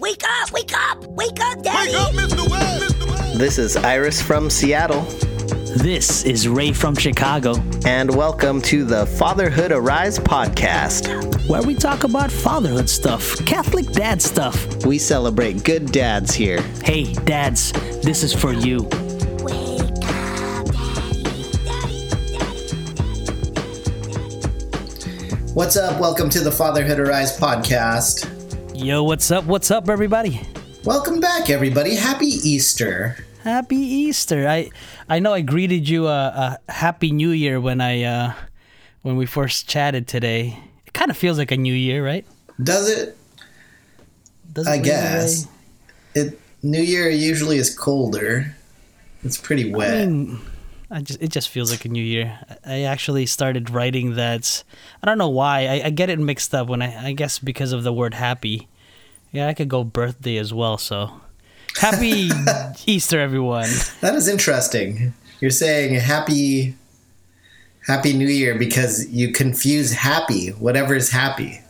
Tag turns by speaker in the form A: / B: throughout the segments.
A: Wake up! Wake up! Wake up, Daddy!
B: Wake up, Mr. West! Mr. West!
C: This is Iris from Seattle,
D: This is Ray from Chicago,
C: and welcome to the Fatherhood Arise podcast.
D: where we talk about fatherhood stuff, Catholic dad stuff.
C: We celebrate good dads here.
D: Hey, dads, this is for you.
A: Wake up, Daddy! Daddy! Daddy!
E: What's up? Welcome to the Fatherhood Arise podcast.
D: Yo, what's up? What's up, everybody?
E: Welcome back, everybody. Happy Easter.
D: Happy Easter. I I know I greeted you a, a happy New Year when I uh, when we first chatted today. It kind of feels like a new year, right?
E: Does it?
D: Does it I
E: guess. It New Year usually is colder. It's pretty
D: I
E: wet.
D: mean, I just it just feels like a new year. I actually started writing that. I don't know why. I, I get it mixed up when I I guess because of the word happy. Yeah, I could go birthday as well. So happy Easter, everyone.
E: that is interesting. You're saying happy Happy New Year because you confuse happy, whatever is happy.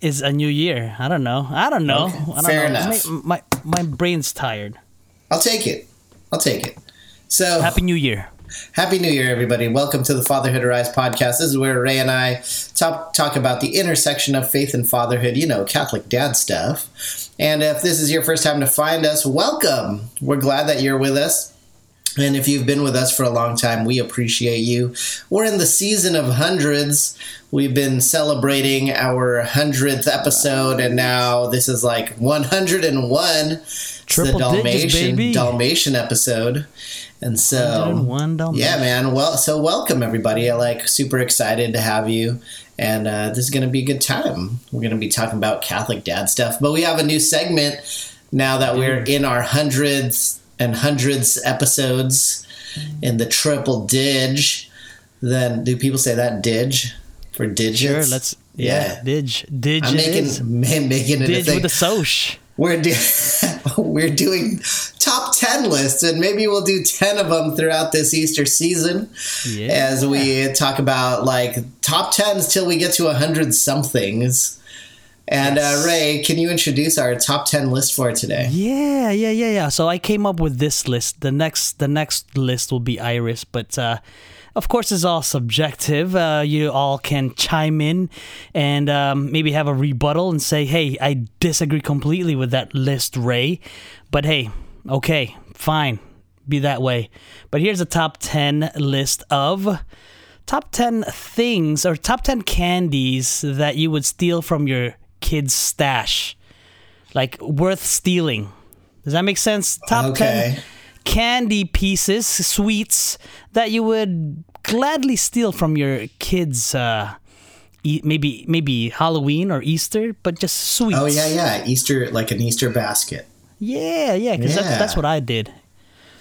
D: Is a new year. I don't know. I don't know.
E: Okay,
D: I don't
E: fair
D: know.
E: enough.
D: My, my my brain's tired.
E: I'll take it. I'll take it. So
D: Happy New Year.
E: Happy New Year, everybody. Welcome to the Fatherhood Arise podcast. This is where Ray and I talk, talk about the intersection of faith and fatherhood, you know, Catholic dad stuff. And if this is your first time to find us, welcome. We're glad that you're with us. And if you've been with us for a long time, we appreciate you. We're in the season of hundreds. We've been celebrating our hundredth episode, and now this is like 101. It's
D: Triple
E: the
D: digits,
E: Dalmatian
D: baby.
E: Dalmatian episode. And so, yeah, man. Well, so welcome everybody. I like super excited to have you, and uh, this is going to be a good time. We're going to be talking about Catholic dad stuff, but we have a new segment now that we're in our hundreds and hundreds episodes in the triple dig. Then do people say that dig for digits?
D: Sure. Let's. Yeah.
E: Yeah.
D: Dig. Dig.
E: I'm making ma- making it a
D: Dig
E: thing.
D: with a soch.
E: We're do- we're doing top 10 lists and maybe we'll do 10 of them throughout this easter season
D: Yeah.
E: as we talk about like top 10s till we get to 100 somethings and uh, ray can you introduce our top 10 list for today
D: Yeah, yeah, yeah, yeah. So I came up with this list. The next, the next list will be Iris, but uh, of course, it's all subjective. Uh, you all can chime in and um, maybe have a rebuttal and say, "Hey, I disagree completely with that list, Ray." But hey, okay, fine, be that way. But here's a top ten list of top 10 things or top 10 candies that you would steal from your kid's stash. Like worth stealing. Does that make sense? Top
E: Okay.
D: 10 candy pieces sweets that you would gladly steal from your kids uh e- maybe maybe halloween or easter but just sweets.
E: Oh yeah yeah. Easter like an easter basket.
D: Yeah yeah because
E: Yeah.
D: that's, that's what i did.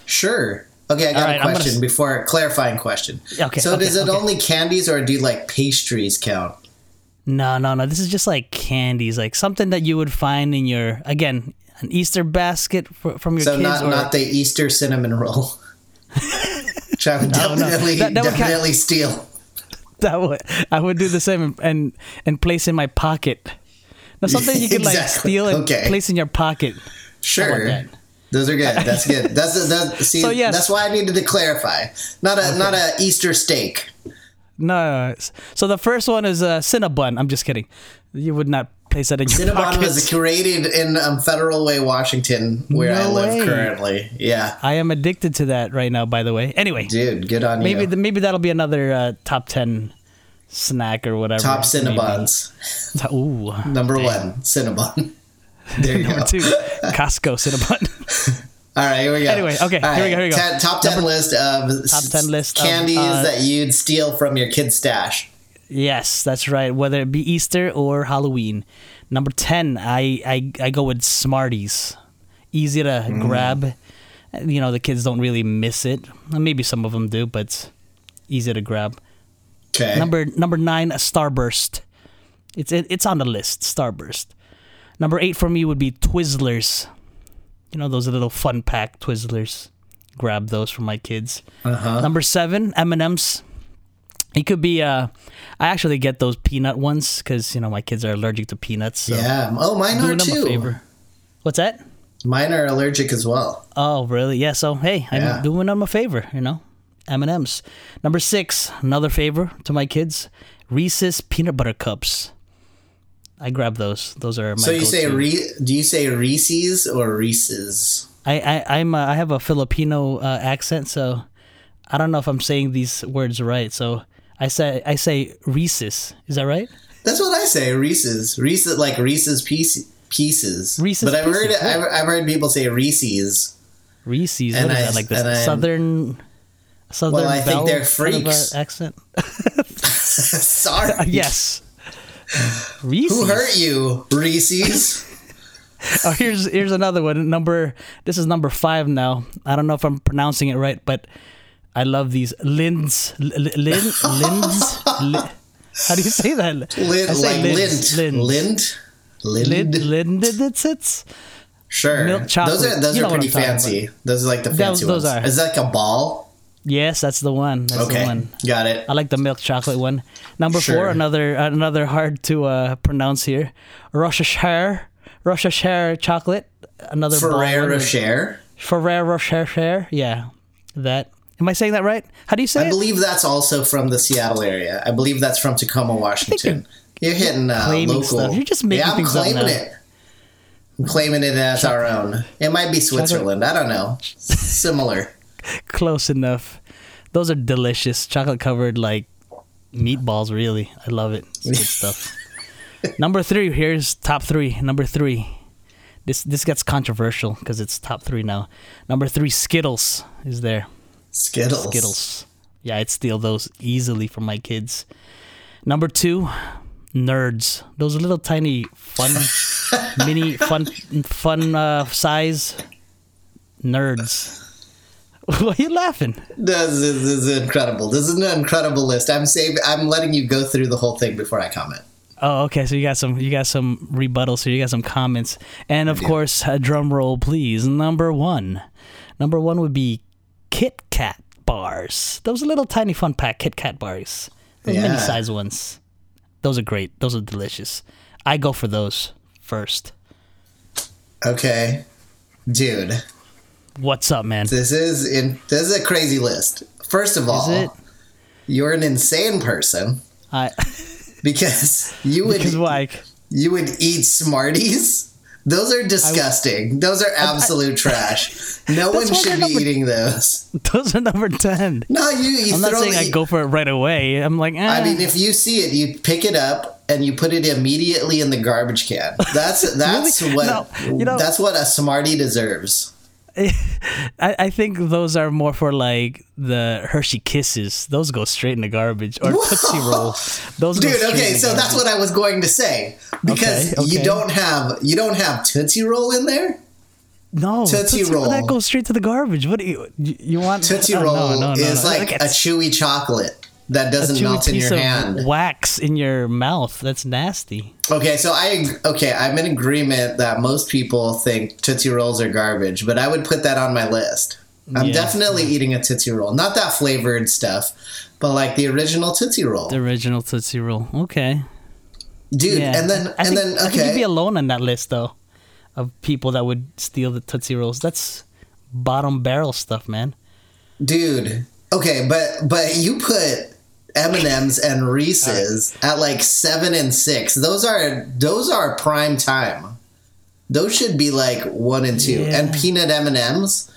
E: Sure. Okay i got
D: right,
E: a
D: gonna
E: question
D: s-
E: before clarifying question.
D: Okay,
E: so
D: okay,
E: does it
D: okay.
E: only candies or do like pastries count
D: No, no, no. This is just like candies, like something that you would find in your again an Easter basket for, from your
E: So
D: kids.
E: not
D: or,
E: not the Easter cinnamon roll. Which I would
D: No, no.
E: definitely
D: That- that would count-
E: definitely steal.
D: that would I would do the same and and, place in my pocket. Now something you could like steal and
E: Okay.
D: place in your pocket.
E: Sure. Those are good. That's good. That's that's see.
D: So, yes.
E: That's why I needed to clarify. Not a not a Easter steak.
D: No, so the first one is a Cinnabon. I'm just kidding. You would not place that in your
E: Cinnabon
D: pockets.
E: was created in um, Federal Way, Washington, where I
D: No
E: live
D: way.
E: currently. Yeah,
D: I am addicted to that right now. By the way. Anyway,
E: dude, good on
D: maybe
E: you.
D: the, maybe that'll be another uh, top ten snack or whatever.
E: Top
D: maybe.
E: Cinnabons.
D: Ooh.
E: Number one, Cinnabon. There you go.
D: Number two, Costco Cinnabon.
E: All right, here we go.
D: Anyway, okay, here we go, here we go.
E: Ten, top ten list of
D: Top 10 list of,
E: candies
D: uh,
E: that you'd steal from your kid's stash.
D: yes, that's right. Whether it be Easter or Halloween. Number ten, I I, I go with Smarties. Easy to
E: Mm.
D: grab. You know the kids don't really miss it. Maybe some of them do, but easy to grab.
E: Okay.
D: Number number nine, a Starburst. It's it, it's on the list. Starburst. Number eight for me would be Twizzlers. You know those little fun pack Twizzlers. Grab those for my kids.
E: Uh-huh.
D: Number seven, M and M's. It could be. Uh, I actually get those peanut ones because you know my kids are allergic to peanuts. So
E: Yeah. Oh, mine are too.
D: What's that?
E: Mine are allergic as well.
D: Oh, really? Yeah. So hey, I'm
E: Yeah.
D: doing them a favor. You know, M and M's. Number six, another favor to my kids: Reese's peanut butter cups. I grab those. Those are my.
E: So you say. Re- do you say Reese's or Reese's?
D: I I I'm uh, I have a Filipino uh, accent, so I don't know if I'm saying these words right. So I say I say Reese's. Is that right?
E: That's what I say. Reese's. Reese's like Reese's piece, pieces.
D: Reese's
E: But I've heard
D: Pieces,
E: I've, I've heard people say Reese's.
D: Reese's.
E: And
D: What is
E: I-
D: that? Like the southern. Southern
E: Well, I think they're
D: of
E: freaks.
D: accent.
E: Sorry.
D: yes. Reese's.
E: Who hurt you, Reese's?
D: Oh, here's here's another one. Number this is number five now. I don't know if I'm pronouncing it right, but I love these Linds. L- L- Linds. Li- how do you say that?
E: Lint,
D: I say
E: like
D: Linds,
E: lint.
D: Linds.
E: Lint. Lind.
D: Lind, Lindits.
E: Sure.
D: Milk chocolate.
E: Those are those
D: You
E: are pretty fancy. Those are like the fancy
D: those
E: ones.
D: are.
E: Is that like a ball?
D: Yes, that's the one. That's the
E: Okay.
D: one.
E: Got it.
D: I like the milk chocolate one. Number
E: Sure.
D: four, another another hard to uh, pronounce here. Rocheshire, Rocheshire chocolate. Another
E: Ferrero Rocher.
D: Ferrero Rocher. Yeah, that. Am I saying that right? How do you say
E: I
D: it?
E: believe that's also from the Seattle area. I believe that's from Tacoma, Washington. You're hitting uh,
D: claiming
E: local.
D: stuff. You're just making
E: yeah, I'm
D: things up
E: claiming
D: now.
E: it. I'm claiming it as our own. It might be Switzerland. I don't know. Similar.
D: Close enough. Those are delicious, chocolate covered like meatballs. Really, I love it. It's good stuff. Number three. Here's top three. Number three. This this gets controversial because it's top three now. Number three, Skittles is there.
E: Skittles.
D: Skittles. Yeah, I'd steal those easily from my kids. Number two, nerds. Those little tiny fun, mini fun, fun uh, size nerds. Why are you laughing?
E: This is, this is incredible. This is an incredible list. I'm saving. I'm letting you go through the whole thing before I comment.
D: Oh, okay. So you got some, you got some rebuttals So You got some comments, and of course, a drum roll, please. Number one, number one would be Kit Kat bars. Those little tiny fun pack Kit Kat bars. Those
E: Yeah.
D: mini size ones. Those are great. Those are delicious. I go for those first.
E: Okay, dude.
D: What's up, man?
E: This is in. This is a crazy list. First of all,
D: it?
E: you're an insane person
D: I
E: because you would
D: because why?
E: you would eat Smarties. Those are disgusting. Those are absolute trash. No one should be
D: number-
E: eating those.
D: Those are number ten.
E: No, you. you
D: I'm not saying I go for it right away. I'm like, eh.
E: I mean, if you see it, you pick it up and you put it immediately in the garbage can. That's that's
D: Really?
E: what
D: No, you know-
E: that's what a Smartie deserves.
D: I, I think those are more for like the Hershey Kisses. Those go straight in the garbage. Or Tootsie Rolls. Those go
E: Dude,
D: straight
E: okay,
D: in the
E: so that's what I was going to say because
D: Okay, okay.
E: you don't have you don't have Tootsie Roll in there.
D: No,
E: Tootsie Roll.
D: That goes straight to the garbage. What do you you, you want?
E: Tootsie
D: oh,
E: Roll
D: no, no, no,
E: is like a chewy chocolate that doesn't melt in
D: piece
E: your
D: of
E: hand.
D: wax in your mouth. That's nasty.
E: Okay, so I okay, I'm in agreement that most people think Tootsie Rolls are garbage, but I would put that on my list. I'm
D: Yeah.
E: definitely eating a Tootsie Roll. Not that flavored stuff, but like the original Tootsie Roll.
D: The original Tootsie Roll. Okay.
E: Dude,
D: Yeah.
E: and then
D: I
E: and
D: think,
E: then
D: I think you'd be alone on that list though, of people that would steal the Tootsie Rolls. That's bottom barrel stuff, man.
E: Dude. Okay, but but you put M&Ms and Reese's at like 7 and 6. Those are those are prime time. Those should be like 1 and 2.
D: Yeah.
E: And peanut M&Ms,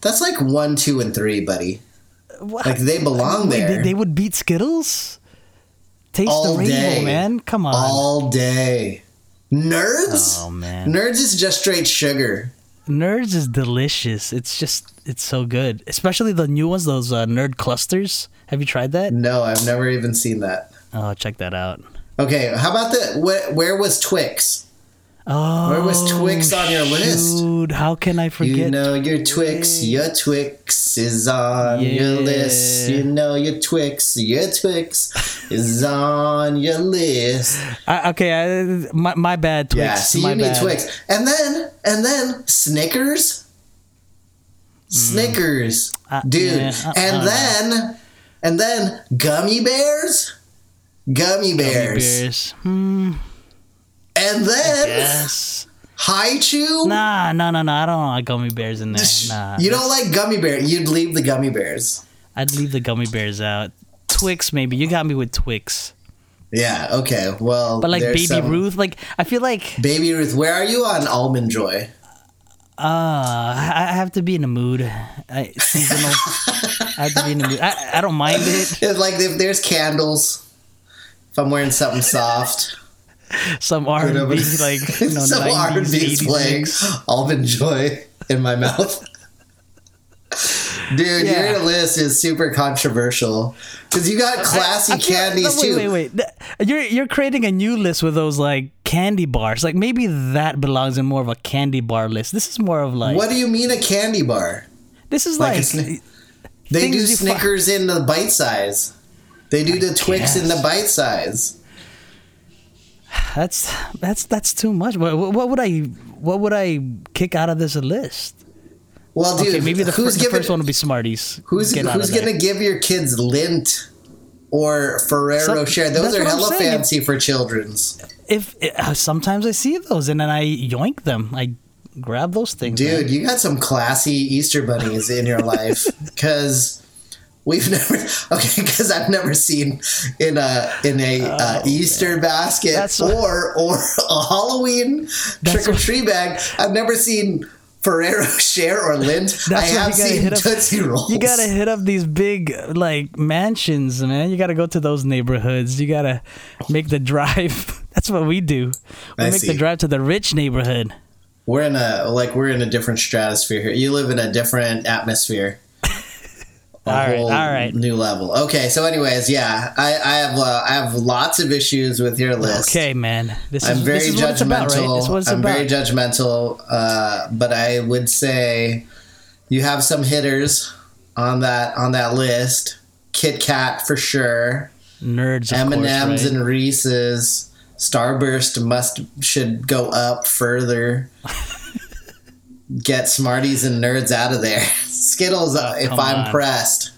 E: that's like 1, 2 and 3, buddy.
D: What?
E: Like they belong
D: Wait,
E: there.
D: they, they would beat Skittles. Taste
E: All
D: the rainbow,
E: day.
D: man. Come on.
E: all day. Nerds?
D: oh man.
E: Nerds is just straight sugar.
D: Nerds is delicious. It's just it's so good, especially the new ones. Those uh, nerd clusters. Have you tried that?
E: No, I've never even seen that.
D: Oh, check that out.
E: Okay, how about the where, where was Twix?
D: Oh,
E: Where was Twix on your list?
D: Dude, how can I forget?
E: You know your Twix, your Twix is on your list. You know your Twix, your Twix is on your list.
D: I, okay, I, my my bad. Twix.
E: Yeah, see,
D: my
E: you need. Twix, and then and then Snickers, Snickers,
D: Uh,
E: dude,
D: yeah, uh,
E: and
D: uh,
E: then and then gummy bears, gummy bears.
D: Gummy
E: bears,
D: bears. Hmm.
E: and then
D: Yes.
E: Hi-Chew?
D: Nah, no, no, no. I don't like gummy bears in there. Nah,
E: you don't like gummy bear. You'd leave the gummy bears.
D: I'd leave the gummy bears out. Twix, maybe. You got me with Twix.
E: Yeah. Okay. Well,
D: But like Baby
E: some-
D: Ruth, like I feel like
E: Baby Ruth, where are you on almond joy?
D: Uh I have to be in the mood. I, seasonal. I have to be in the mood. I, I don't mind it.
E: It's like if there's candles, if I'm wearing something soft,
D: Some R and B, like you know,
E: some R and
D: 90s,
E: B
D: 80s
E: playing,
D: mix.
E: almond joy in my mouth. Dude,
D: Yeah.
E: your list is super controversial because you got classy
D: I feel-
E: candies
D: wait,
E: too.
D: Wait, wait, Th- You're you're creating a new list with those like candy bars. Like maybe that belongs in more of a candy bar list. This is more of like
E: What do you mean a candy bar?
D: this is
E: like
D: like,
E: sni- They do
D: you fi-
E: Snickers in the bite size. They do the Twix in the bite size.
D: that's that's that's too much. What, what would I what would I kick out of this list?
E: Well, dude,
D: okay, maybe the, fir-
E: who's
D: the first one will be Smarties.
E: who's
D: Get
E: who's gonna give your kids Lindt or Ferrero
D: So-
E: Rocher? Those are hella fancy for children's.
D: if uh, sometimes I see those and then I yoink them. I grab those things. man.
E: Dude, you got some classy Easter bunnies in your life because we've never okay because I've never seen in a in a uh, Easter basket
D: Oh, what-
E: or or a Halloween trick or treat bag. I've never seen Ferrero Rocher or Lindt. I
D: That's what
E: have seen
D: hit up-
E: Rolls.
D: You gotta hit up these big like mansions, man. You gotta go to those neighborhoods. You gotta make the drive. That's what we do. We
E: I
D: make
E: see.
D: the drive to the rich neighborhood.
E: We're in a like we're in a different stratosphere here. You live in a different atmosphere.
D: All right, all right.
E: new level. Okay, so anyways, yeah, I, I have uh, I have lots of issues with your list.
D: Okay, man. This
E: I'm
D: is
E: very
D: this is it's about, right?
E: judgmental.
D: This is what it's
E: I'm
D: about.
E: very judgmental, uh, but I would say you have some hitters on that on that list. Kit Kat for sure.
D: Nerds,
E: M and M's
D: right?
E: and Reese's. Starburst must should go up further. Get Smarties and Nerds out of there. Skittles, uh, if
D: Oh, come
E: I'm
D: on.
E: pressed,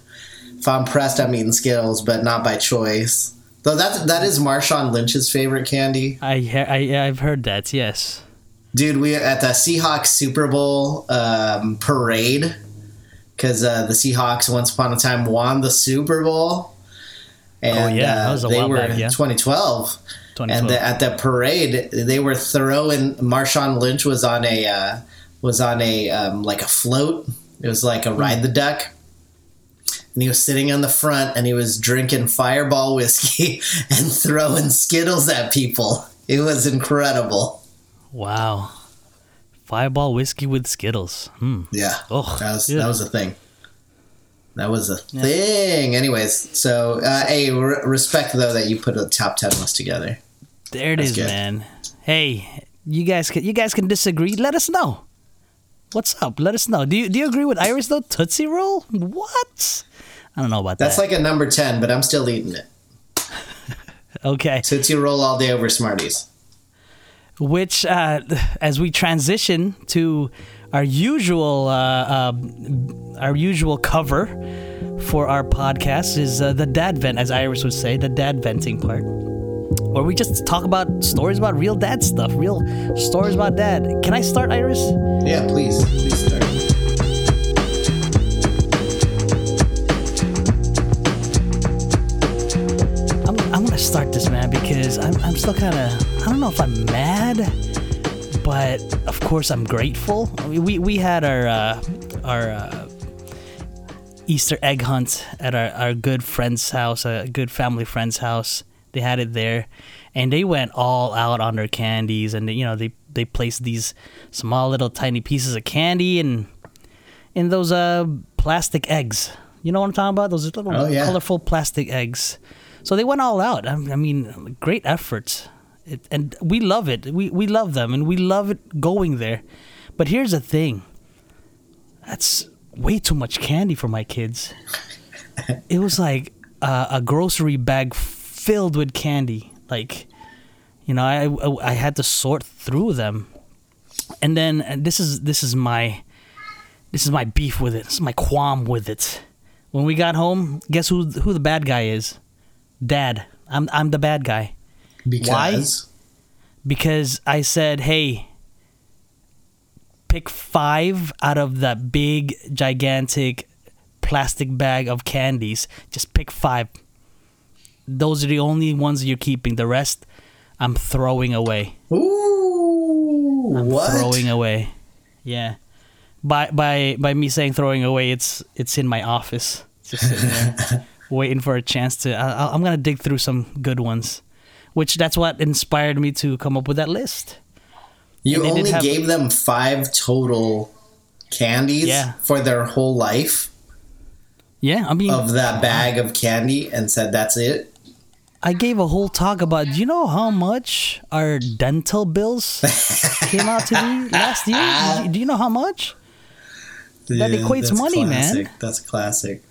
E: if I'm pressed, I'm eating Skittles, but not by choice. Though that that is Marshawn Lynch's favorite candy.
D: I, I I've heard that. Yes.
E: Dude, we at the Seahawks Super Bowl um, parade because uh, the Seahawks once upon a time won the Super Bowl. And,
D: Oh, yeah, that
E: uh,
D: was a
E: they were
D: back, yeah.
E: 2012. And the, at the parade, they were throwing. Marshawn Lynch was on a uh, was on a um, like a float. It was like a
D: Hmm.
E: ride the duck, and he was sitting on the front and he was drinking Fireball whiskey and throwing Skittles at people. It was incredible.
D: Wow. Fireball whiskey with Skittles. Hmm.
E: Yeah,
D: Ugh,
E: that was
D: yeah.
E: that was a thing. That was a thing. Anyways, so uh, hey, re- respect though that you put a top ten list together.
D: There it
E: That's
D: is,
E: good.
D: man. Hey, you guys can you guys can disagree. Let us know. What's up? Let us know. Do you do you agree with Iris though? Tootsie Roll? What? I don't know about
E: That's
D: that.
E: That's like a number ten, but I'm still eating it.
D: okay.
E: Tootsie Roll all day over Smarties.
D: Which, uh, as we transition to our usual uh, um, our usual cover for our podcast is uh, the dad vent, as Iris would say, the dad venting part, where we just talk about stories about real dad stuff, real stories about dad. Can I start, Iris?
E: Yeah, please, please start.
D: I'm, I'm gonna start this, man, because I'm, I'm still kind of I don't know if I'm mad, but of course I'm grateful. I mean, we we had our uh, our uh, Easter egg hunt at our, our good friend's house, a good family friend's house. They had it there, and they went all out on their candies, and you know they they placed these small little tiny pieces of candy and in those uh plastic eggs. You know what I'm talking about? Those little
E: Oh, yeah.
D: colorful plastic eggs. So they went all out. I I mean, great efforts, it, and we love it. We we love them, and we love it going there. But here's the thing. That's way too much candy for my kids. it was like uh, a grocery bag filled with candy. Like, you know, I, I I had to sort through them, and then and this is this is my this is my beef with it. This is my qualm with it. When we got home, guess who who the bad guy is? Dad. I'm I'm the bad guy
E: Because
D: because I said, "Hey, pick five out of that big, gigantic plastic bag of candies. Just pick five. Those are the only ones you're keeping. The rest, I'm throwing away.
E: Ooh, what?
D: Throwing away. Yeah. By by by me saying throwing away, it's it's in my office, just sitting there, waiting for a chance to. I, I'm gonna dig through some good ones, which that's what inspired me to come up with that list.
E: You
D: And they did
E: only
D: have-
E: gave them five total candies
D: Yeah.
E: for their whole life
D: Yeah, I mean,
E: of that bag of candy and said that's it.
D: I gave a whole talk about. Do you know how much our dental bills came out to be last year? Do you- know how much? That equates money, man.
E: That's classic.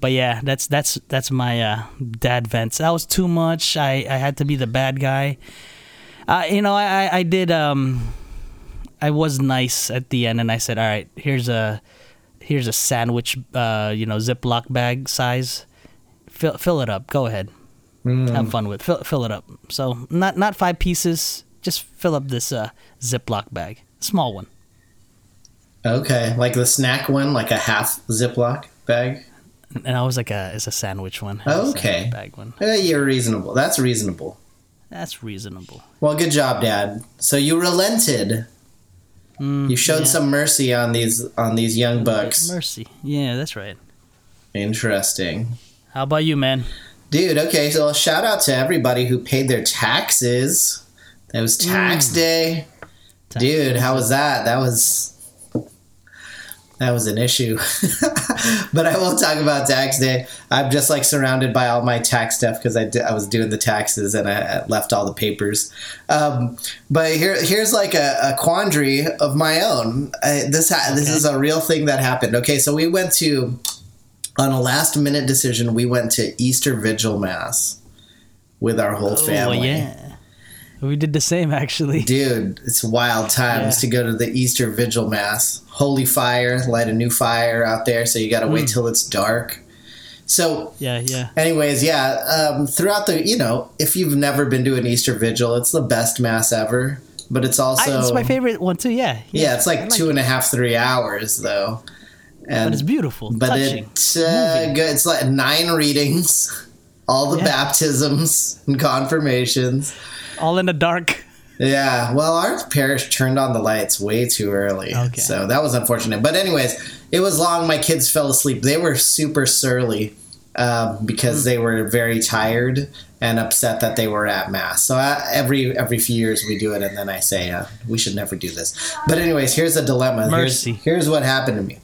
D: But yeah, that's that's that's my uh, dad vents. That was too much. I, I had to be the bad guy. Uh, you know, I, I I did. Um, I was nice at the end, and I said, "All right, here's a here's a sandwich. Uh, you know, Ziploc bag size. Fill fill it up. Go ahead. Have fun with. Fill fill it up. So not not five pieces. Just fill up this uh, Ziploc bag, small one.
E: Okay, like the snack one, like a half Ziploc bag.
D: And I was like a it's a sandwich one.
E: Okay.
D: bag one.
E: Eh, you're reasonable. That's reasonable.
D: That's reasonable.
E: Well, good job, Dad. So you relented. you showed
D: yeah.
E: some mercy on these on these young bucks.
D: Mercy. Yeah, that's right.
E: Interesting.
D: How about you, man?
E: Dude, okay, so shout out to everybody who paid their taxes. It was tax day. Dude, how was that? That was that was an issue. but I won't talk about tax day. I'm just like surrounded by all my tax stuff because I, I was doing the taxes and I I left all the papers. Um, but here here's like a, a quandary of my own. I, this ha- this is a real thing that happened. Okay, so we went to on a last minute decision. We went to Easter Vigil Mass with our whole family.
D: Oh, yeah. We did the same actually.
E: Dude, it's wild times
D: Yeah.
E: to go to the Easter Vigil Mass. Holy fire, light a new fire out there, so you gotta
D: Mm.
E: wait till it's dark. So,
D: Yeah, yeah.
E: anyways, yeah, um, throughout the, you know, if you've never been to an Easter Vigil, it's the best Mass ever, but it's also.
D: I, it's my favorite one too. Yeah.
E: Yeah, it's like,
D: I
E: two and a half, three hours, though. And,
D: But it's beautiful.
E: but
D: touching.
E: it's uh. It's like nine readings, all the
D: Yeah.
E: baptisms and confirmations.
D: All in the dark.
E: Yeah, well, our parish turned on the lights way too early,
D: Okay.
E: so that was unfortunate. But anyways, it was long. My kids fell asleep. They were super surly um, because
D: Hmm.
E: they were very tired and upset that they were at mass. So I, every every few years we do it, and then I say uh, we should never do this. But anyways, here's a dilemma.
D: Mercy.
E: Here's, here's what happened to me.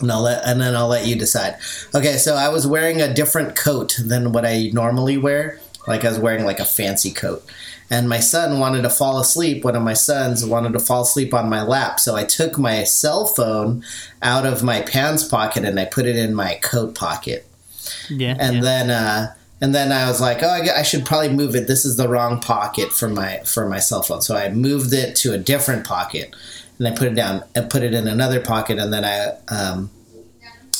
E: And I'll let and then I'll let you decide. Okay, so I was wearing a different coat than what I normally wear. Like I was wearing like a fancy coat. And my son wanted to fall asleep. One of my sons wanted to fall asleep on my lap. So I took my cell phone out of my pants pocket and I put it in my coat pocket.
D: Yeah.
E: And
D: yeah.
E: then uh and then I was like, oh, I, I should probably move it. This is the wrong pocket for my for my cell phone. So I moved it to a different pocket, and I put it down and put it in another pocket. And then I um,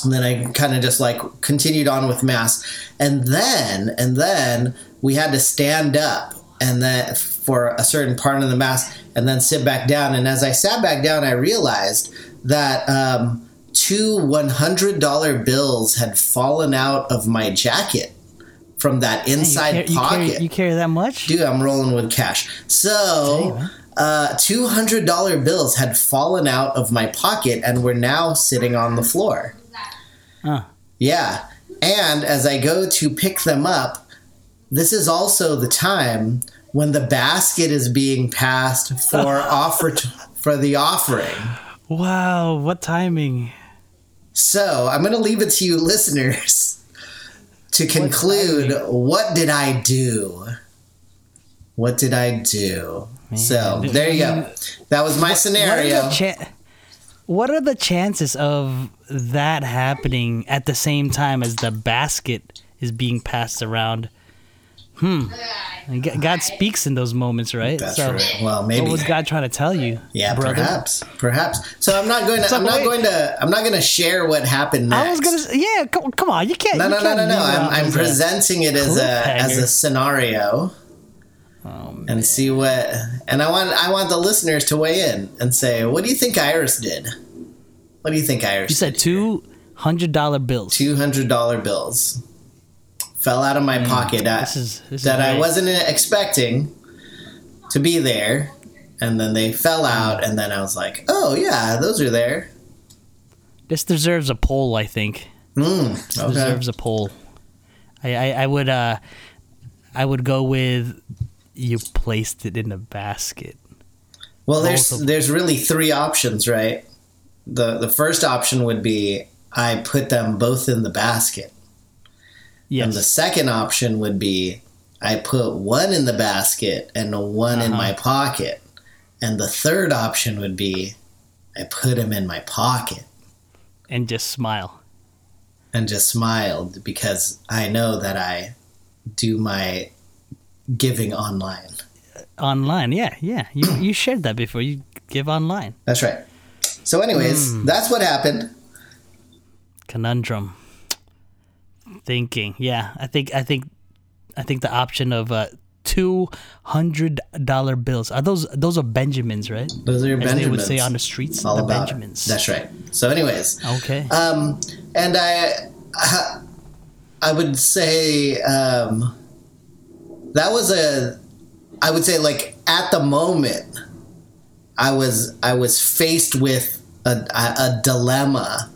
E: and then I kind of just like continued on with mass, and then and then we had to stand up and then for a certain part of the mass, and then sit back down. And as I sat back down, I realized that um, two one hundred dollar bills had fallen out of my jacket from that
D: Man, you
E: inside
D: carry- you
E: pocket.
D: carry, you carry that much?
E: Dude, I'm rolling with cash. So, uh, two hundred dollar bills had fallen out of my pocket and were now sitting on the floor.
D: Huh.
E: Yeah, and as I go to pick them up, this is also the time when the basket is being passed for offer to, for the offering.
D: Wow, what timing?
E: So I'm going to leave it to you, listeners, to conclude what did I do? What did I do? so there you go. That was my
D: What are,
E: scenario.
D: the cha- what are the chances of that happening at the same time as the basket is being passed around? Hmm. God speaks in those moments, right?
E: That's
D: so,
E: right. Well, maybe.
D: what was God trying to tell you?
E: yeah,
D: brother?
E: perhaps, perhaps. So I'm not going to.
D: So
E: I'm not
D: wait.
E: going to. I'm not going to share what happened next.
D: I was gonna, yeah. Come, come on, you can't.
E: No,
D: you
E: no, no,
D: can't
E: no, no.
D: it
E: I'm, I'm presenting it as a as a scenario. and see what. And I want I want the listeners to weigh in and say, what do you think Iris did? What do you think Iris?
D: You said two hundred dollar bills.
E: two hundred dollar bills fell out of my pocket uh,
D: this is- this is
E: that I wasn't expecting to be there, and then they fell out, and then I was like, "Oh yeah, those are there."
D: This deserves a poll. I think.
E: Mm,
D: This
E: okay.
D: deserves a poll. I, I I would uh, I would go with you placed it in a basket.
E: Well, there's
D: Also-
E: there's really three options, right? the The first option would be I put them both in the basket,
D: Yes.
E: and the second option would be I put one in the basket and one in
D: Uh-huh.
E: my pocket, and the third option would be I put them in my pocket.
D: and just smile.
E: and just smiled because I know that I do my giving online.
D: Online, yeah, yeah. You you shared that before. You give online.
E: That's right. So, anyways,
D: Hmm.
E: that's what happened.
D: Conundrum. Thinking, yeah. I think I think I think the option of uh, two hundred dollar bills are those those are Benjamins, right?
E: Those are your
D: As they would
E: Benjamins.
D: say on the streets,
E: All
D: the
E: about
D: Benjamins.
E: it. That's right. So, anyways,
D: okay.
E: um, and I, I would say um, that was a, I would say like at the moment, I was I was faced with a, a dilemma,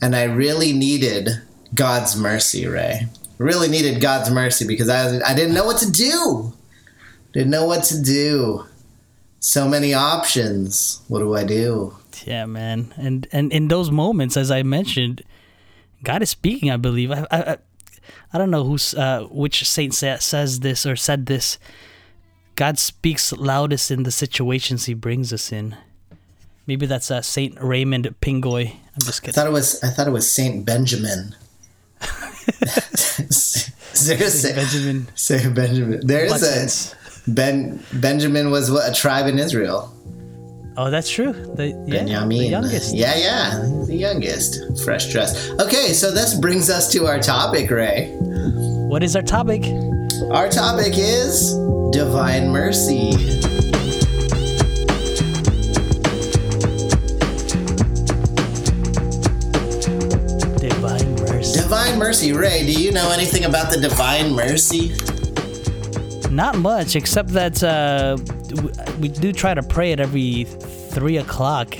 E: and I really needed God's mercy, Ray. Really needed God's mercy because I I didn't know what to do. Didn't know what to do. So many options. What do I do?
D: Yeah, man. And and in those moments, as I mentioned, God is speaking. I believe. I I, I- don't know who's uh, which saint sa- says this or said this. God speaks loudest in the situations He brings us in. Maybe that's uh, Saint Raymond Pingoy. I'm just kidding.
E: I thought it was I thought it was Saint Benjamin. Is there a
D: Benjamin
E: Saint Benjamin? There is
D: Buttons.
E: a Ben Benjamin was what a tribe in Israel.
D: Oh, that's true. The, yeah,
E: Benjamin,
D: the youngest.
E: Yeah, yeah, the youngest. Fresh dress. Okay, so this brings us to our topic, Ray.
D: What is our topic?
E: Our topic is divine mercy.
D: Mercy,
E: Ray. Do you know anything about the divine mercy?
D: Not much, except that uh, we do try to pray it every three o'clock.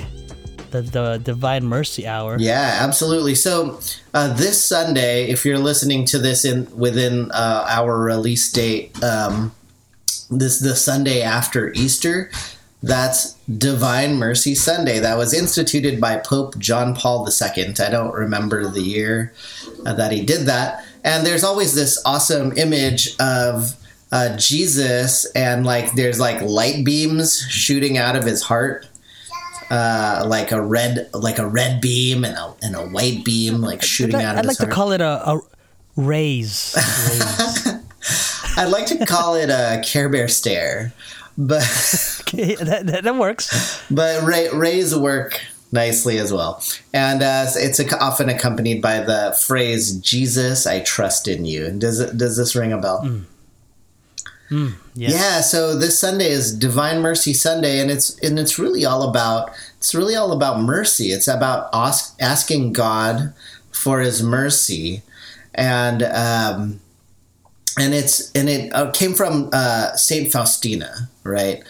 D: The the Divine Mercy Hour.
E: Yeah, absolutely. So uh, this Sunday, if you're listening to this in within uh, our release date, um, this the Sunday after Easter, that's Divine Mercy Sunday. That was instituted by Pope John Paul II. I don't remember the year uh, that he did that. And there's always this awesome image of uh, Jesus, and like there's like light beams shooting out of his heart uh, like a red like a red beam and a, and a white beam like shooting out of
D: I'd like to call it a, a raise. raise.
E: I'd like to call it a Care Bear stare, but
D: Okay, that, that, that works.
E: but Ray, Ray's work nicely as well, and uh, it's ac- often accompanied by the phrase "Jesus, I trust in you." Does it, does this ring a bell?
D: Yes.
E: Yeah, so this Sunday is Divine Mercy Sunday, and it's and it's really all about it's really all about mercy. It's about ask, asking God for His mercy, and um, and it's and it uh, came from uh, Saint Faustina, right?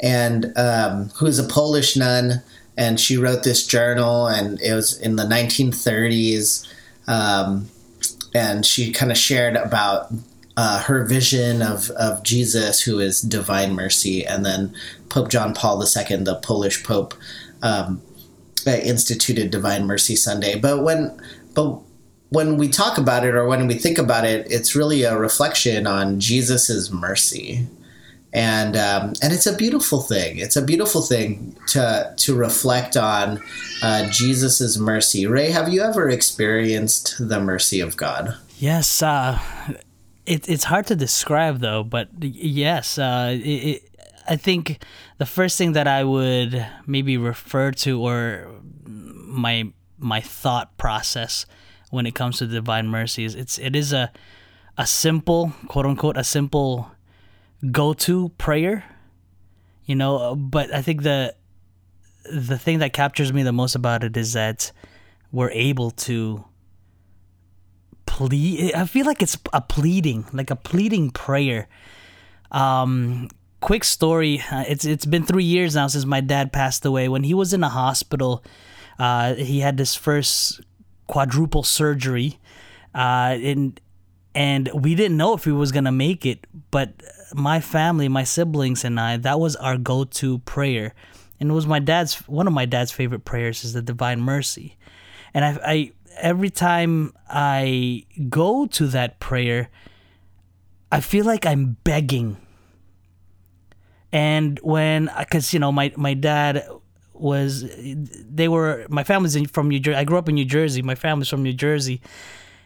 E: And um, who's a Polish nun, and she wrote this journal, and it was in the 1930s, um, and she kind of shared about uh, her vision of, of Jesus, who is divine mercy, and then Pope John Paul II, the Polish Pope, um, instituted Divine Mercy Sunday. But when, but when we talk about it or when we think about it, it's really a reflection on Jesus's mercy, and um, and it's a beautiful thing. It's a beautiful thing to to reflect on uh, Jesus's mercy. Ray, have you ever experienced the mercy of God?
D: Yes. Uh, it, it's hard to describe though, but yes, uh, it, it, I think the first thing that I would maybe refer to or my my thought process when it comes to divine mercies. it's it is a a simple quote unquote a simple go-to prayer. You know, but I think the the thing that captures me the most about it is that we're able to plead. I feel like it's a pleading, like a pleading prayer. Um, quick story. uh, It's it's been three years now since my dad passed away. When he was in a hospital, uh, he had this first quadruple surgery, uh, and and we didn't know if he was gonna make it. But my family, my siblings, and I, that was our go-to prayer, and it was my dad's one of my dad's favorite prayers is the Divine Mercy, and I, I every time I go to that prayer, I feel like I'm begging. And when, because you know, my my dad was, they were my family's from New Jersey. I grew up in New Jersey. My family's from New Jersey,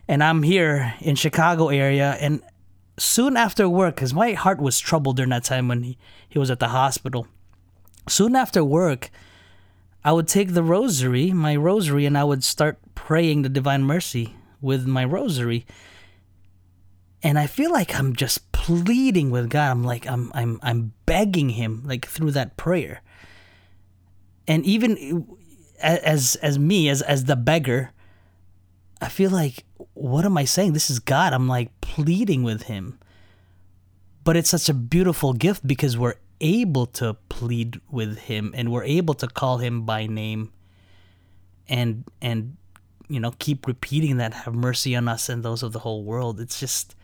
D: and I'm here in Chicago area. And soon after work, because my heart was troubled during that time when he, he was at the hospital. Soon after work, I would take the rosary, my rosary, and I would start praying the Divine Mercy with my rosary. And I feel like I'm just pleading with God. I'm like I'm I'm I'm begging him like through that prayer. And even as as me as as the beggar, I feel like what am I saying? This is God. I'm like pleading with him. But it's such a beautiful gift because we're able to plead with him and we're able to call him by name and and you know keep repeating that have mercy on us and those of the whole world it's just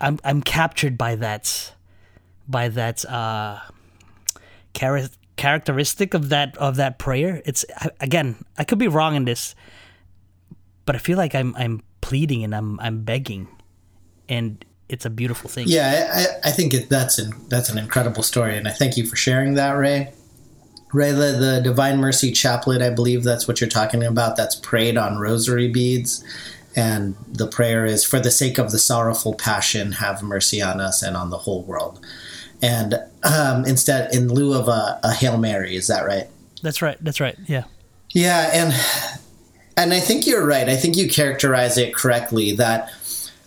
D: i'm i'm captured by that by that uh char- characteristic of that of that prayer it's again i could be wrong in this but i feel like i'm i'm pleading and i'm i'm begging and it's a beautiful thing
E: Yeah, I, I think it, that's an that's an incredible story, and I thank you for sharing that, Ray. Ray, the, the Divine Mercy Chaplet, I believe that's what you're talking about. That's prayed on rosary beads, and the prayer is, "For the sake of the sorrowful passion, have mercy on us and on the whole world." And um, instead, in lieu of a, a Hail Mary, is that right?
D: that's right that's right yeah
E: Yeah, and and I think you're right. I think you characterize it correctly that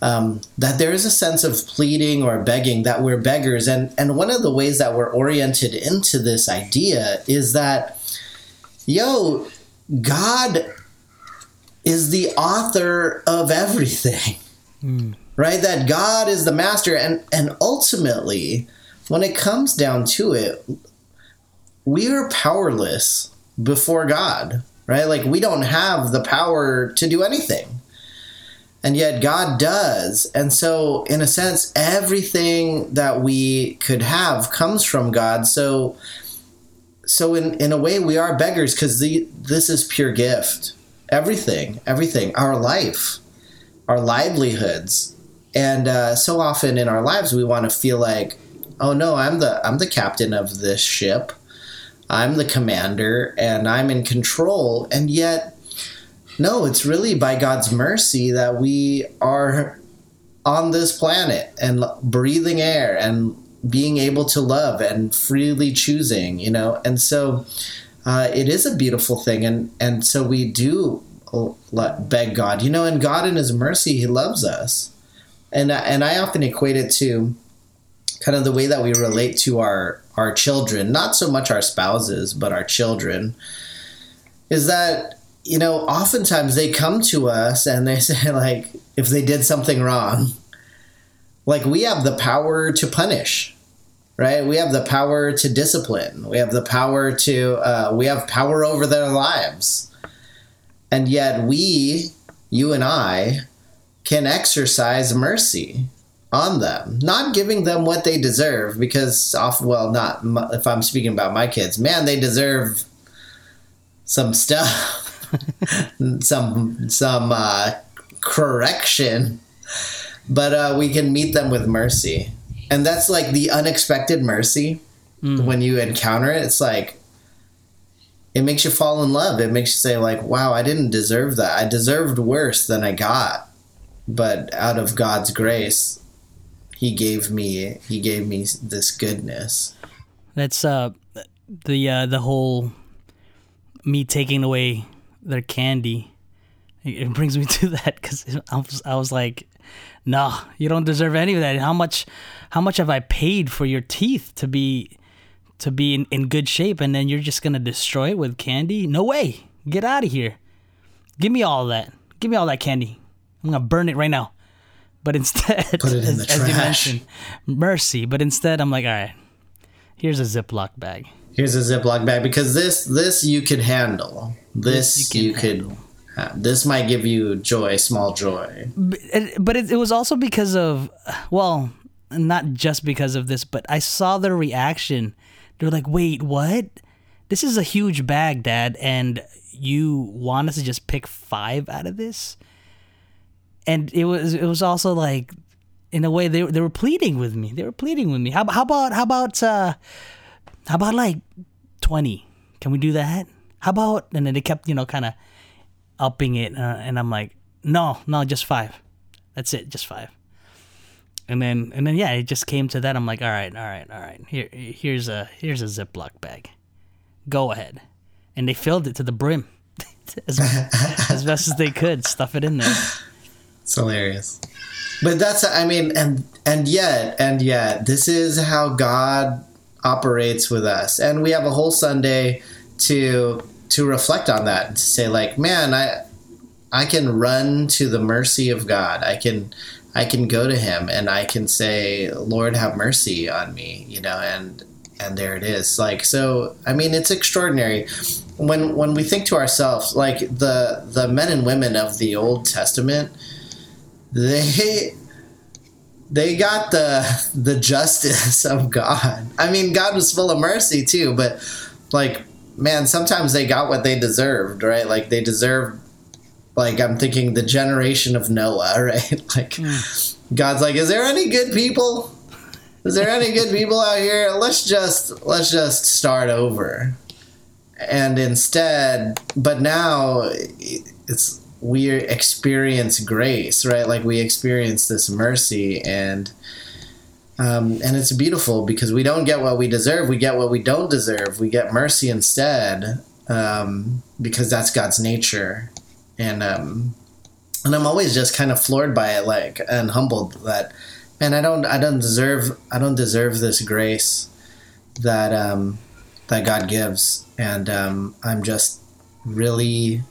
E: um, that there is a sense of pleading or begging that we're beggars, and and one of the ways that we're oriented into this idea is that, yo, God is the author of everything, right? That God is the master, and and ultimately, when it comes down to it, we are powerless before God, right? Like we don't have the power to do anything. And yet God does. And so, in a sense, everything that we could have comes from God. So, so in, in a way, we are beggars because this is pure gift. Everything, everything, our life, our livelihoods. And uh, so often in our lives, we want to feel like, oh no, I'm the I'm the captain of this ship. I'm the commander and I'm in control. And yet, no, it's really by God's mercy that we are on this planet and breathing air and being able to love and freely choosing, you know. And so uh, it is a beautiful thing. And, and so we do beg God, you know, and God in His mercy, He loves us. And, and I often equate it to kind of the way that we relate to our our children, not so much our spouses, but our children, is that, you know, oftentimes they come to us and they say, like, if they did something wrong, like we have the power to punish, right? We have the power to discipline. We have the power to, uh, we have power over their lives. And yet we, you and I, can exercise mercy on them, not giving them what they deserve because off well not if I'm speaking about my kids, man, they deserve some stuff. some some uh, correction. But uh, we can meet them with mercy. And that's like the unexpected mercy when you encounter it. It's like it makes you fall in love. It makes you say like, "Wow, I didn't deserve that. I deserved worse than I got." But out of God's grace, he gave me he gave me this goodness
D: That's uh the uh the whole me taking away their candy. It brings me to that because I was, I was like, no, you don't deserve any of that. How much, how much have I paid for your teeth to be, to be in, in good shape, and then you're just gonna destroy it with candy? No way. Get out of here. Give me all that. Give me all that candy. I'm gonna burn it right now. But instead,
E: Put it in
D: as,
E: the
D: you
E: trash.
D: mentioned, mercy. But instead, I'm like, all right, here's a Ziploc bag.
E: Here's a Ziploc bag because this this you could handle. This,
D: This you
E: you,
D: can
E: could.
D: handle.
E: ha- This might give you joy, small joy.
D: But it, but it, it was also because of, well, not just because of this, but I saw their reaction. They're like, wait, what? This is a huge bag, Dad, and you want us to just pick five out of this? And it was it was also like, in a way, they they were pleading with me. They were pleading with me. How, how about how about uh, how about like twenty? Can we do that? How about? And then they kept you know kind of upping it, uh, and I'm like, no, no, just five. That's it, just five. And then and then yeah, it just came to that. I'm like, all right, all right, all right. Here here's a here's a Ziploc bag. Go ahead. And they filled it to the brim. as, as best as they could, stuff it in there.
E: It's hilarious. But that's I mean, and and yet, and yet, this is how God operates with us. And we have a whole Sunday to to reflect on that and to say, like, man, I I can run to the mercy of God. I can I can go to him and I can say, Lord, have mercy on me, you know, and and there it is. Like so I mean it's extraordinary. When when we think to ourselves, like the the men and women of the Old Testament, they they got the the justice of God. I mean, God was full of mercy too, but like man, sometimes they got what they deserved, right? Like they deserved like I'm thinking the generation of Noah, right? Like hmm. God's like, is there any good people? Is there any good people out here? Let's just let's just start over. And instead, but now it's we experience grace, right? Like we experience this mercy and um, and it's beautiful because we don't get what we deserve. We get what we don't deserve. We get mercy instead um, because that's God's nature. And um, and I'm always just kind of floored by it, like and humbled that, man, I don't I don't deserve I don't deserve this grace that um, that God gives, and um, I'm just really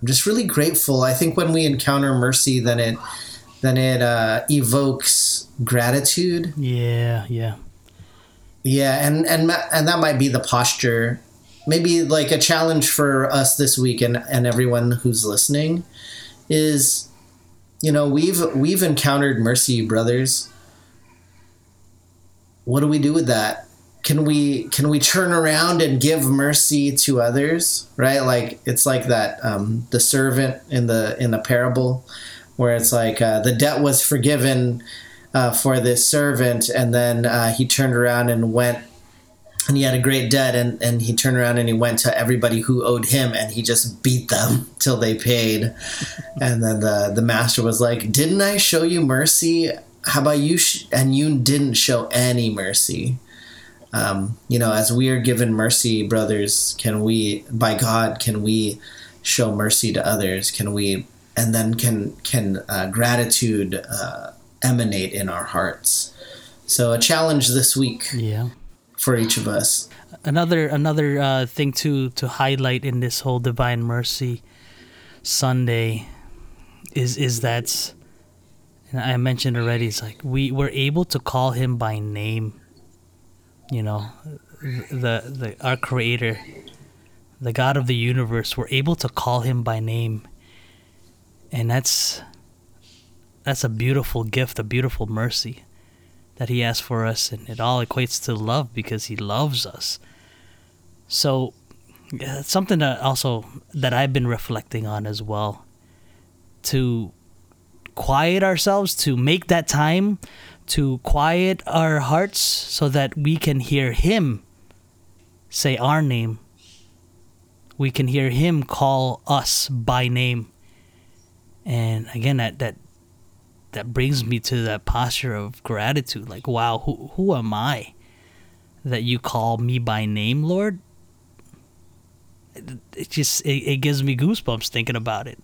E: I'm just really grateful. I think when we encounter mercy, then it then it uh, evokes gratitude.
D: Yeah, yeah.
E: Yeah, and and and that might be the posture. Maybe like a challenge for us this week and, and everyone who's listening is you know, we've we've encountered mercy, brothers. What do we do with that? Can we can we turn around and give mercy to others? Right? Like it's like that um, the servant in the in the parable where it's like uh, the debt was forgiven uh, for this servant, and then uh, he turned around and went, and he had a great debt, and, and he turned around and he went to everybody who owed him, and he just beat them till they paid, and then the the master was like, "Didn't I show you mercy? How about you?" Sh-? And you didn't show any mercy. Um, you know, as we are given mercy, brothers, can we, by God, can we show mercy to others? Can we, and then can can uh, gratitude uh, emanate in our hearts? So, a challenge this week
D: Yeah.
E: for each of us.
D: another another uh, thing to to highlight in this whole divine mercy Sunday is is that and I mentioned already it's like we were able to call him by name you know the the our creator the god of the universe we're able to call him by name. And that's that's a beautiful gift a beautiful mercy that he has for us. And it all equates to love because he loves us. So yeah, something that also that i've been reflecting on as well. To quiet ourselves to make that time to quiet our hearts so that we can hear him say our name. We can hear him call us by name. And again that that that brings me to that posture of gratitude. Like wow who who am i that you call me by name lord? It, it just it, it gives me goosebumps thinking about it.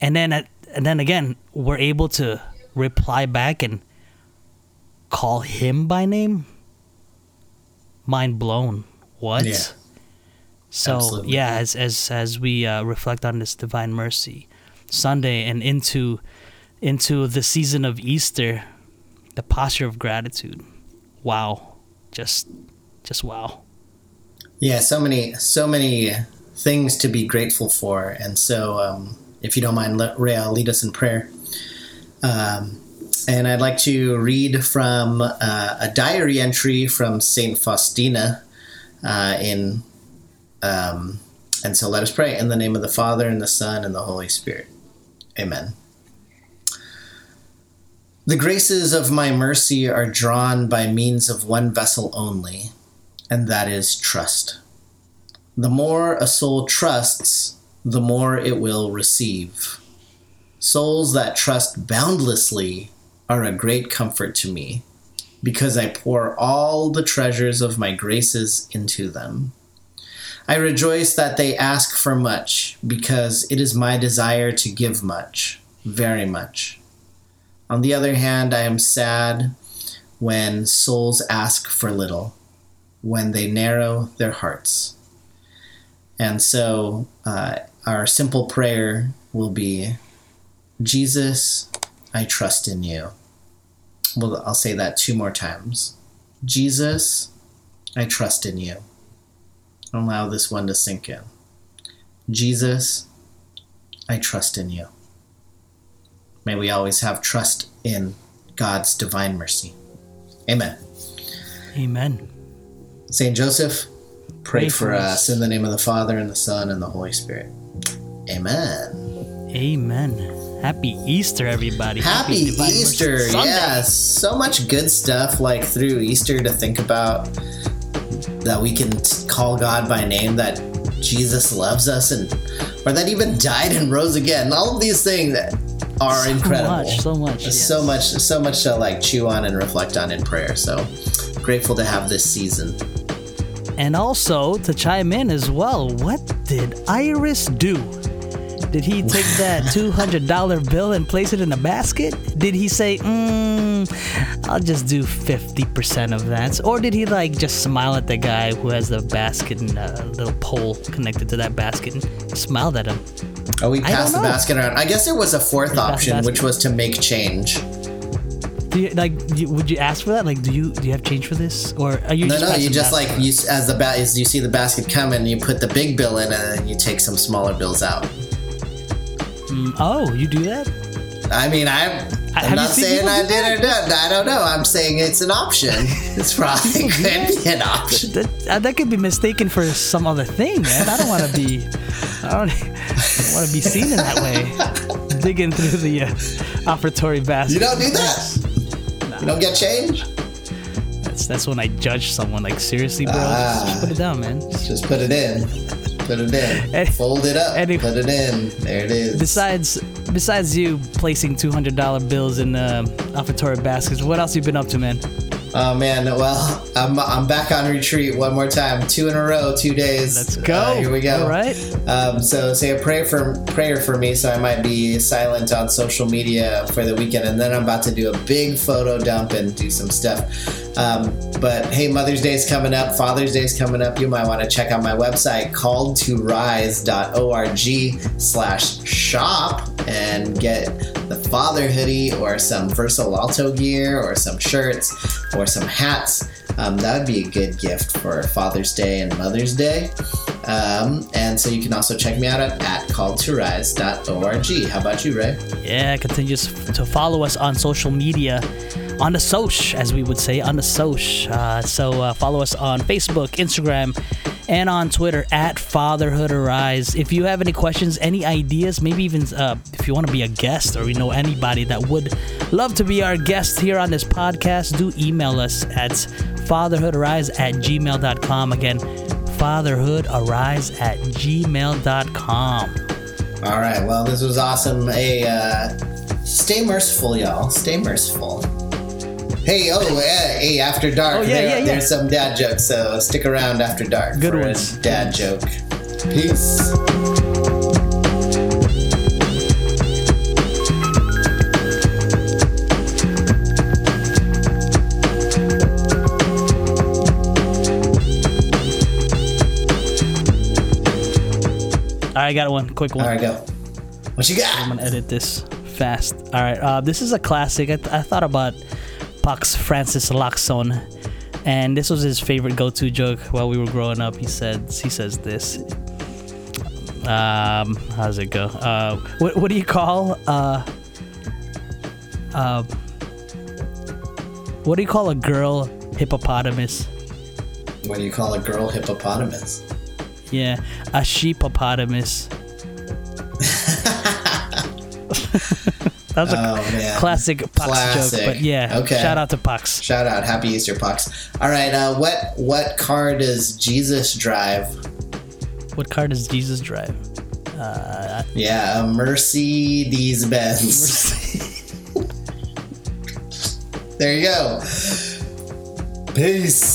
D: And then at, and then again we're able to reply back and call him by name? Mind blown. What?
E: Yeah.
D: So
E: Absolutely.
D: yeah, as as as we uh, reflect on this divine mercy Sunday and into into the season of Easter, the posture of gratitude. Wow, just just wow.
E: Yeah, so many, so many things to be grateful for, and so um, if you don't mind, let Ray, I'll lead us in prayer. Um, and I'd like to read from uh, a diary entry from Saint Faustina uh, in. Um, and so let us pray in the name of the Father and the Son and the Holy Spirit. Amen. The graces of my mercy are drawn by means of one vessel only, and that is trust. The more a soul trusts, the more it will receive. Souls that trust boundlessly are a great comfort to me, because I pour all the treasures of my graces into them. I rejoice that they ask for much, because it is my desire to give much, very much. On the other hand, I am sad when souls ask for little, when they narrow their hearts. And so, uh, our simple prayer will be Jesus, I trust in you. Well, I'll say that two more times. Jesus, I trust in you. Allow this one to sink in. Jesus, I trust in you. May we always have trust in God's divine mercy. Amen.
D: Amen.
E: Saint Joseph, pray,
D: Pray
E: for
D: for
E: us
D: us.
E: in the name of the Father and the Son and the Holy Spirit. Amen.
D: Amen. Happy Easter, everybody.
E: Happy
D: Mercy
E: Easter. Yes. So much good stuff like through Easter to think about that we can call God by name that Jesus loves us and or that even died and rose again. All of these things are
D: So
E: incredible.
D: much, so much,
E: So much so much to like chew on and reflect on in prayer. So grateful to have this season.
D: And also to chime in as well, what did Iris do? Did he take that $200 bill and place it in a basket? Did he say, mm, I'll just do 50% of that? Or did he like just smile at the guy who has the basket and a little pole connected to that basket and smiled at him?
E: Oh, we passed the
D: know.
E: basket around. I guess there was a fourth option, which was to make change.
D: Do you, like, do you- would you ask for that? Like, do you do you have change for this, or are you
E: No,
D: just
E: no, you just like you as the ba- as you see the basket coming, you put the big bill in, and then you take some smaller bills out.
D: Oh, you do that?
E: I mean, I'm, I'm
D: you
E: not saying I did or did. I don't know. I'm saying it's an option. It's probably could be an option.
D: That, uh, that could be mistaken for some other thing, man. I don't want to be, I don't, want to be seen in that way. Digging through the uh, offertory basket.
E: You don't do that. You don't get change.
D: That's, that's when I judge someone. Like seriously, bro,
E: Ah.
D: just, just put it down, man.
E: Just put it in. Put it in.
D: Any-
E: Fold it up. Put it in. There it is.
D: Besides, besides you placing two hundred dollar bills in uh, offertory baskets, what else you been up to, man?
E: Oh man, well, I'm, I'm back on retreat one more time. Two in a row, two days.
D: Let's go.
E: Uh, here we go.
D: All right.
E: Um, so say a prayer for prayer for me, so I might be silent on social media for the weekend, and then I'm about to do a big photo dump and do some stuff. Um, but hey, Mother's Day is coming up, Father's Day is coming up. You might want to check out my website, calledtorise.org slash shop, and get the father hoodie or some Verso L'Alto gear or some shirts or some hats. Um, that would be a good gift for Father's Day and Mother's Day. Um, and so you can also check me out at, at calledtorise.org. How about you, Ray?
D: Yeah, continue to follow us on social media, on the soch, as we would say, on the soch. Uh, so uh, follow us on Facebook, Instagram, and on Twitter at Fatherhood Arise. If you have any questions, any ideas, maybe even uh, if you want to be a guest or you know anybody that would love to be our guest here on this podcast, do email us at fatherhoodarise at gmail.com. Again, fatherhoodarise at gmail.com.
E: All right. Well, this was awesome. Hey, uh, stay merciful, y'all. Stay merciful. Hey, oh, uh, hey, after dark.
D: Oh, yeah,
E: there,
D: yeah, yeah.
E: There's some dad jokes, so stick around after dark.
D: Good ones.
E: dad joke. Peace.
D: All right, I got one quick one.
E: All right, go. What you got?
D: I'm gonna edit this fast. All right, uh, this is a classic. I, th- I thought about Pax Francis Lacson, and this was his favorite go-to joke while we were growing up. He said, he says this. Um, how does it go? Uh, what what do you call uh, uh, what do you call a girl hippopotamus?
E: What do you call a girl hippopotamus?
D: Yeah, a sheepopotamus. That was a
E: Oh
D: classic Pax
E: Classic.
D: joke, but yeah.
E: Okay.
D: Shout out to Pax.
E: Shout out, Happy Easter, Pucks. All right, uh, what what car does Jesus drive?
D: What car does Jesus drive?
E: Yeah, a Mercedes Benz. there you go. Peace.